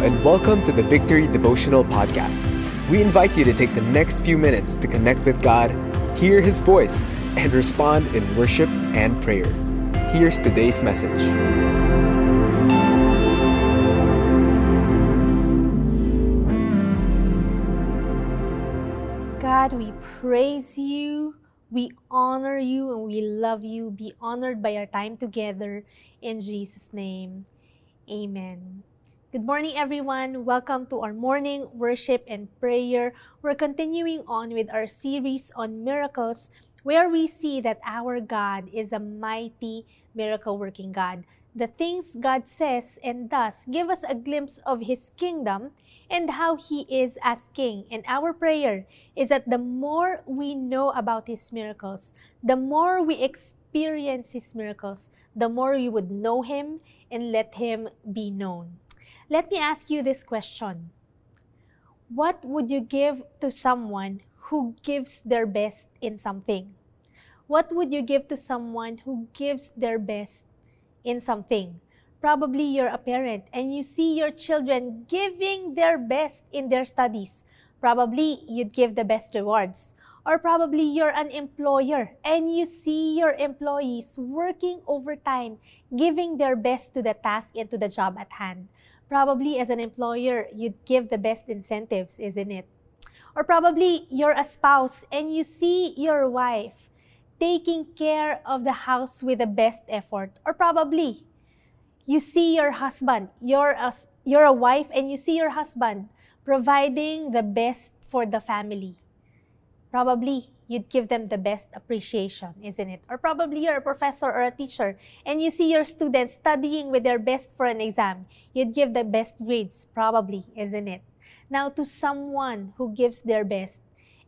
and welcome to the Victory Devotional Podcast. We invite you to take the next few minutes to connect with God, hear His voice, and respond in worship and prayer. Here's today's message. God, we praise you, we honor you, and we love you. Be honored by our time together. In Jesus' name, amen. Good morning, everyone. Welcome to our morning worship and prayer. We're continuing on with our series on miracles, where we see that our God is a mighty miracle working God. The things God says and does give us a glimpse of His kingdom and how He is as King. And our prayer is that the more we know about His miracles, the more we experience His miracles, the more we would know Him and let Him be known. Let me ask you this question What would you give to someone who gives their best in something? What would you give to someone who gives their best in something? Probably you're a parent and you see your children giving their best in their studies. Probably you'd give the best rewards. Or probably you're an employer and you see your employees working overtime, giving their best to the task and to the job at hand. Probably as an employer, you'd give the best incentives, isn't it? Or probably you're a spouse and you see your wife taking care of the house with the best effort. Or probably you see your husband, you're a, you're a wife and you see your husband providing the best for the family. Probably you'd give them the best appreciation, isn't it? Or probably you're a professor or a teacher and you see your students studying with their best for an exam. You'd give the best grades, probably, isn't it? Now, to someone who gives their best,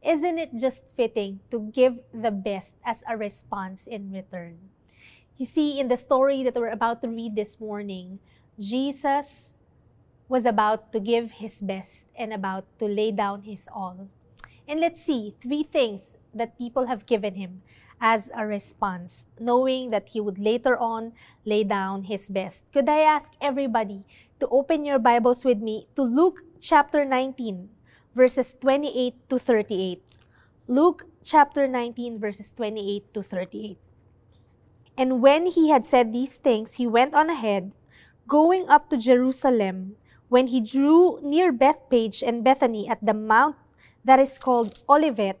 isn't it just fitting to give the best as a response in return? You see, in the story that we're about to read this morning, Jesus was about to give his best and about to lay down his all. And let's see three things that people have given him as a response, knowing that he would later on lay down his best. Could I ask everybody to open your Bibles with me to Luke chapter 19, verses 28 to 38? Luke chapter 19, verses 28 to 38. And when he had said these things, he went on ahead, going up to Jerusalem. When he drew near Bethphage and Bethany at the mount that is called Olivet,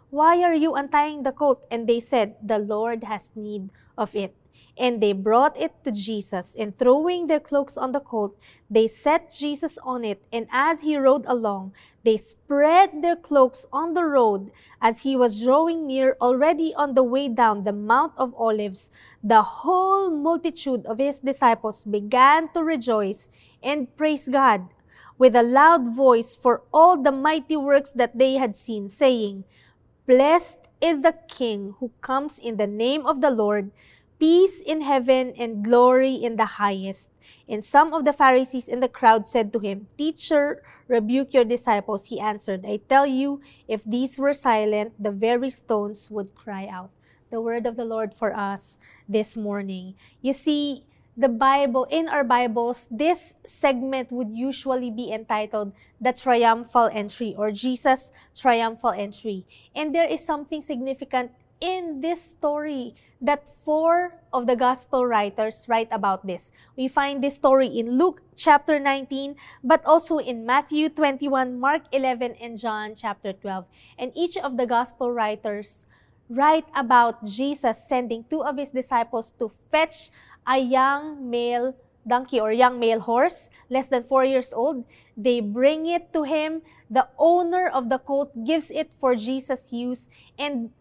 Why are you untying the colt? And they said, The Lord has need of it. And they brought it to Jesus, and throwing their cloaks on the colt, they set Jesus on it. And as he rode along, they spread their cloaks on the road. As he was drawing near, already on the way down the Mount of Olives, the whole multitude of his disciples began to rejoice and praise God with a loud voice for all the mighty works that they had seen, saying, Blessed is the King who comes in the name of the Lord peace in heaven and glory in the highest. And some of the Pharisees in the crowd said to him, Teacher, rebuke your disciples. He answered, I tell you, if these were silent, the very stones would cry out. The word of the Lord for us this morning. You see, the Bible, in our Bibles, this segment would usually be entitled The Triumphal Entry or Jesus' Triumphal Entry. And there is something significant in this story that four of the gospel writers write about this. We find this story in Luke chapter 19, but also in Matthew 21, Mark 11, and John chapter 12. And each of the gospel writers write about Jesus sending two of his disciples to fetch a young male donkey or young male horse, less than four years old. They bring it to him. The owner of the colt gives it for Jesus' use. And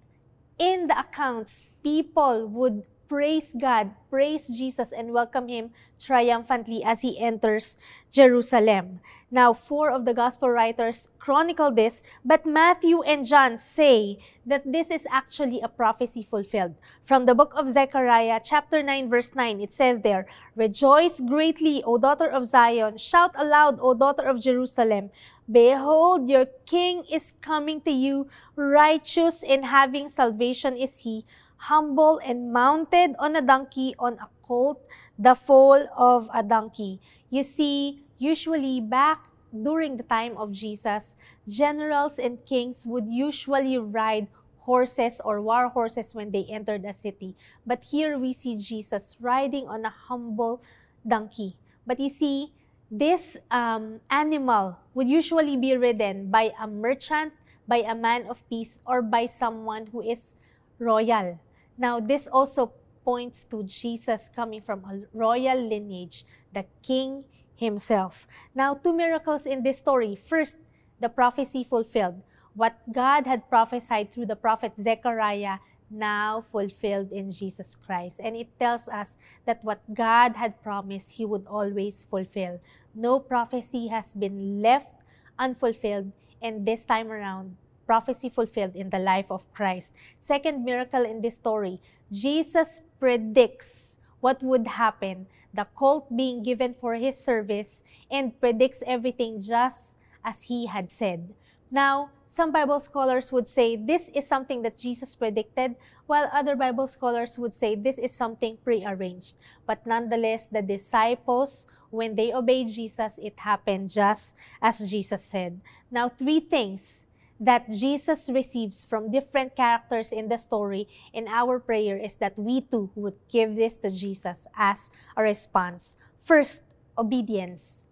in the accounts, people would praise God, praise Jesus, and welcome Him triumphantly as He enters Jerusalem. Now, four of the gospel writers chronicle this, but Matthew and John say that this is actually a prophecy fulfilled. From the book of Zechariah, chapter 9, verse 9, it says there, Rejoice greatly, O daughter of Zion. Shout aloud, O daughter of Jerusalem. Behold, your king is coming to you. Righteous and having salvation is he, humble and mounted on a donkey, on a colt, the foal of a donkey. You see, usually back during the time of Jesus, generals and kings would usually ride horses or war horses when they entered a city. But here we see Jesus riding on a humble donkey. But you see, this um, animal would usually be ridden by a merchant, by a man of peace, or by someone who is royal. Now, this also points to Jesus coming from a royal lineage, the king himself. Now, two miracles in this story. First, the prophecy fulfilled. What God had prophesied through the prophet Zechariah now fulfilled in Jesus Christ. And it tells us that what God had promised, He would always fulfill. No prophecy has been left unfulfilled, and this time around, prophecy fulfilled in the life of Christ. Second miracle in this story, Jesus predicts what would happen, the colt being given for his service, and predicts everything just as he had said. Now, some Bible scholars would say this is something that Jesus predicted, while other Bible scholars would say this is something prearranged. But nonetheless, the disciples, when they obeyed Jesus, it happened just as Jesus said. Now, three things that Jesus receives from different characters in the story in our prayer is that we too would give this to Jesus as a response. First, obedience.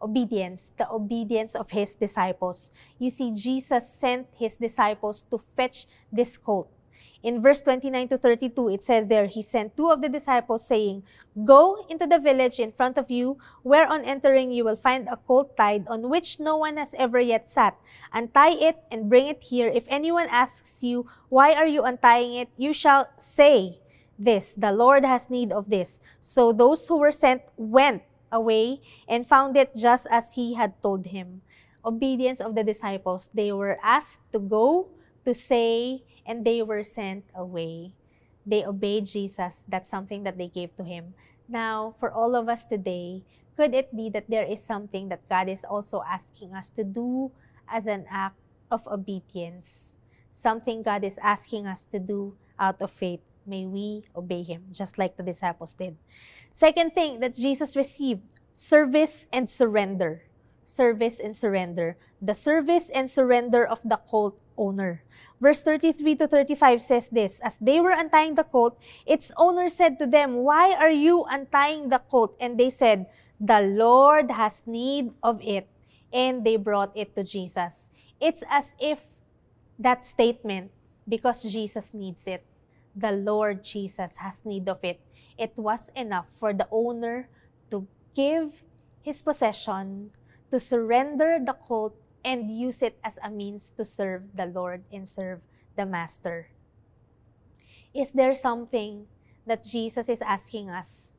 Obedience, the obedience of his disciples. You see, Jesus sent his disciples to fetch this colt. In verse 29 to 32, it says there, He sent two of the disciples, saying, Go into the village in front of you, where on entering you will find a colt tied, on which no one has ever yet sat. Untie it and bring it here. If anyone asks you, Why are you untying it? you shall say, This, the Lord has need of this. So those who were sent went away and found it just as he had told him. Obedience of the disciples. They were asked to go, to say, and they were sent away. They obeyed Jesus. That's something that they gave to him. Now, for all of us today, could it be that there is something that God is also asking us to do as an act of obedience? Something God is asking us to do out of faith. May we obey Him, just like the disciples did. Second thing that Jesus received service and surrender. Service and surrender. The service and surrender of the cult owner. Verse 33 to 35 says this As they were untying the colt, its owner said to them, Why are you untying the colt? And they said, The Lord has need of it. And they brought it to Jesus. It's as if that statement, because Jesus needs it, the Lord Jesus has need of it. It was enough for the owner to give his possession, to surrender the colt, and use it as a means to serve the Lord and serve the Master. Is there something that Jesus is asking us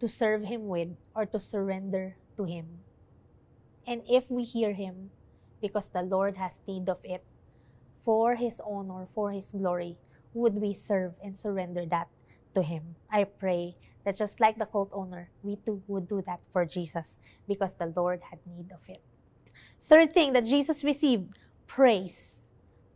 to serve Him with or to surrender to Him? And if we hear Him, because the Lord has need of it, for His honor, for His glory, would we serve and surrender that to Him? I pray that just like the cult owner, we too would do that for Jesus because the Lord had need of it. Third thing that Jesus received praise.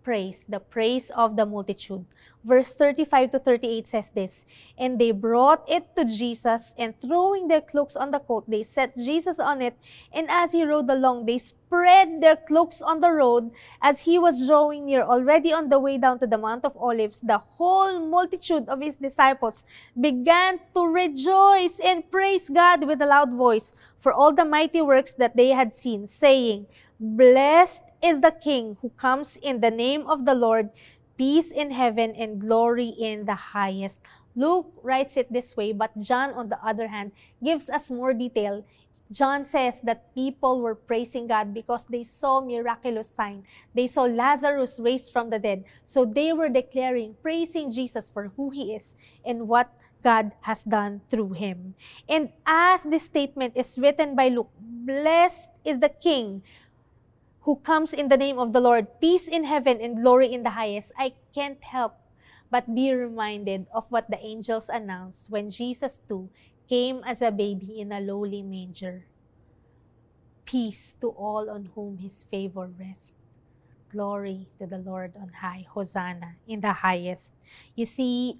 Praise, the praise of the multitude. Verse 35 to 38 says this And they brought it to Jesus, and throwing their cloaks on the colt, they set Jesus on it. And as he rode along, they spread their cloaks on the road. As he was drawing near, already on the way down to the Mount of Olives, the whole multitude of his disciples began to rejoice and praise God with a loud voice for all the mighty works that they had seen, saying, Blessed is the King who comes in the name of the Lord, peace in heaven and glory in the highest. Luke writes it this way, but John, on the other hand, gives us more detail. John says that people were praising God because they saw miraculous sign. They saw Lazarus raised from the dead. So they were declaring, praising Jesus for who he is and what God has done through him. And as this statement is written by Luke, blessed is the King who comes in the name of the Lord, peace in heaven and glory in the highest. I can't help but be reminded of what the angels announced when Jesus too came as a baby in a lowly manger. Peace to all on whom his favor rests. Glory to the Lord on high. Hosanna in the highest. You see,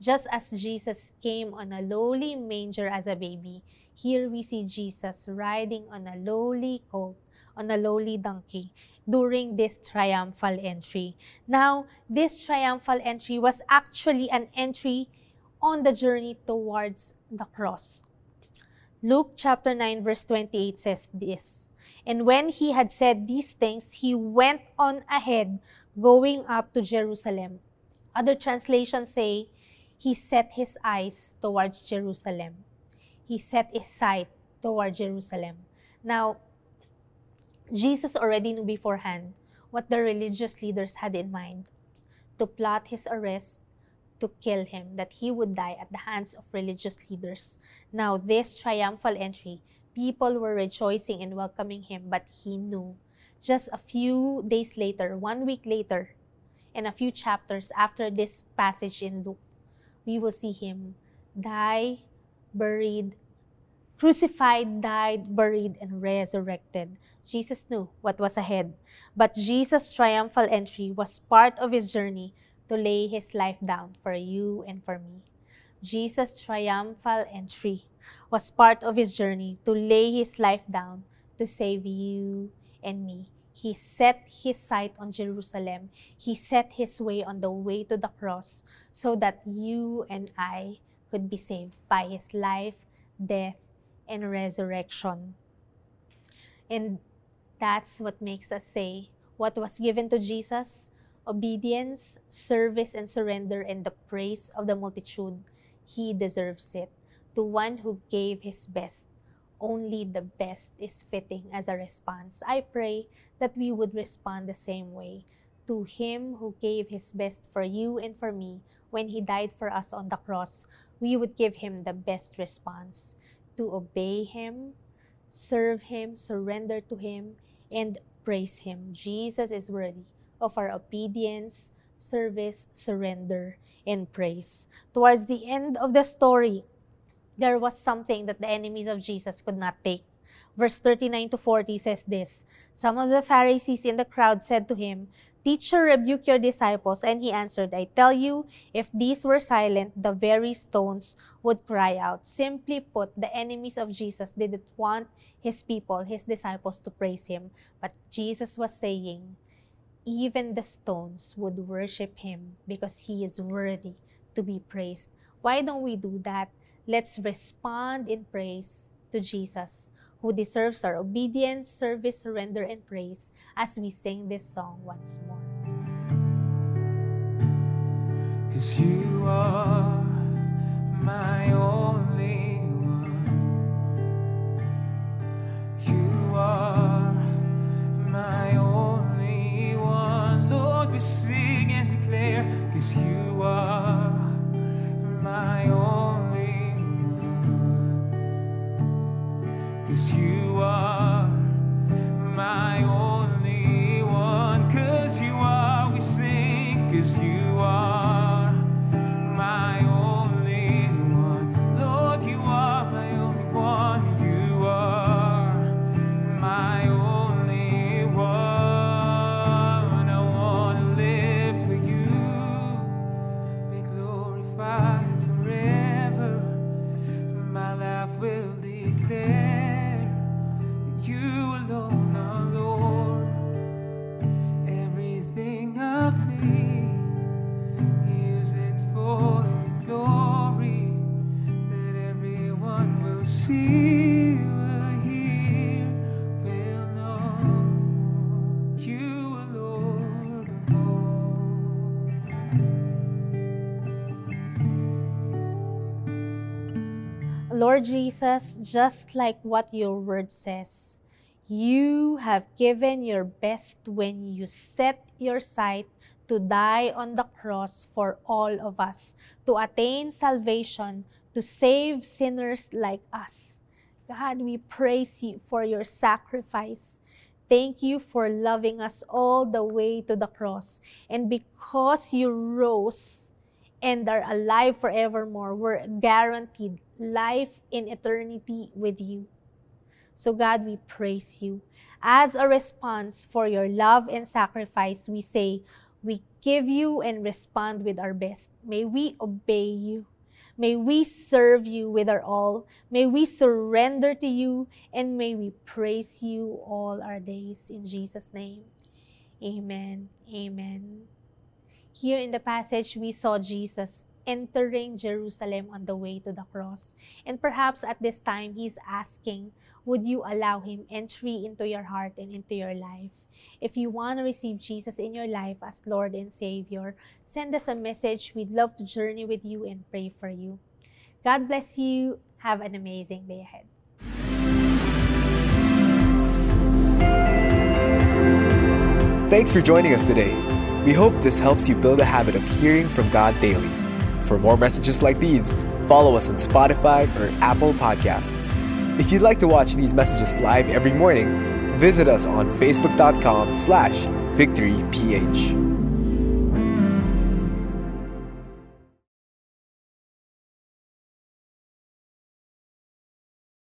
just as Jesus came on a lowly manger as a baby, here we see Jesus riding on a lowly colt, on a lowly donkey, during this triumphal entry. Now, this triumphal entry was actually an entry on the journey towards the cross. Luke chapter 9, verse 28 says this And when he had said these things, he went on ahead, going up to Jerusalem. Other translations say, he set his eyes towards Jerusalem. He set his sight toward Jerusalem. Now, Jesus already knew beforehand what the religious leaders had in mind to plot his arrest, to kill him, that he would die at the hands of religious leaders. Now, this triumphal entry, people were rejoicing and welcoming him, but he knew. Just a few days later, one week later, and a few chapters after this passage in Luke, we will see him die, buried, crucified, died, buried, and resurrected. Jesus knew what was ahead, but Jesus' triumphal entry was part of his journey to lay his life down for you and for me. Jesus' triumphal entry was part of his journey to lay his life down to save you and me. He set his sight on Jerusalem. He set his way on the way to the cross so that you and I could be saved by his life, death, and resurrection. And that's what makes us say what was given to Jesus obedience, service, and surrender, and the praise of the multitude. He deserves it. To one who gave his best only the best is fitting as a response. I pray that we would respond the same way to Him who gave His best for you and for me when He died for us on the cross. We would give Him the best response to obey Him, serve Him, surrender to Him, and praise Him. Jesus is worthy of our obedience, service, surrender, and praise. Towards the end of the story, there was something that the enemies of Jesus could not take. Verse 39 to 40 says this Some of the Pharisees in the crowd said to him, Teacher, rebuke your disciples. And he answered, I tell you, if these were silent, the very stones would cry out. Simply put, the enemies of Jesus didn't want his people, his disciples, to praise him. But Jesus was saying, even the stones would worship him because he is worthy to be praised. Why don't we do that? Let's respond in praise to Jesus, who deserves our obedience, service, surrender, and praise as we sing this song once more. Cause you are Lord Jesus, just like what your word says, you have given your best when you set your sight to die on the cross for all of us, to attain salvation, to save sinners like us. God, we praise you for your sacrifice. Thank you for loving us all the way to the cross. And because you rose and are alive forevermore, we're guaranteed life in eternity with you. So, God, we praise you. As a response for your love and sacrifice, we say, we give you and respond with our best. May we obey you. May we serve you with our all. May we surrender to you and may we praise you all our days. In Jesus' name, amen. Amen. Here in the passage, we saw Jesus entering Jerusalem on the way to the cross. And perhaps at this time, He's asking, Would you allow Him entry into your heart and into your life? If you want to receive Jesus in your life as Lord and Savior, send us a message. We'd love to journey with you and pray for you. God bless you. Have an amazing day ahead. Thanks for joining us today. We hope this helps you build a habit of hearing from God daily. For more messages like these, follow us on Spotify or Apple Podcasts. If you'd like to watch these messages live every morning, visit us on facebook.com slash victoryph.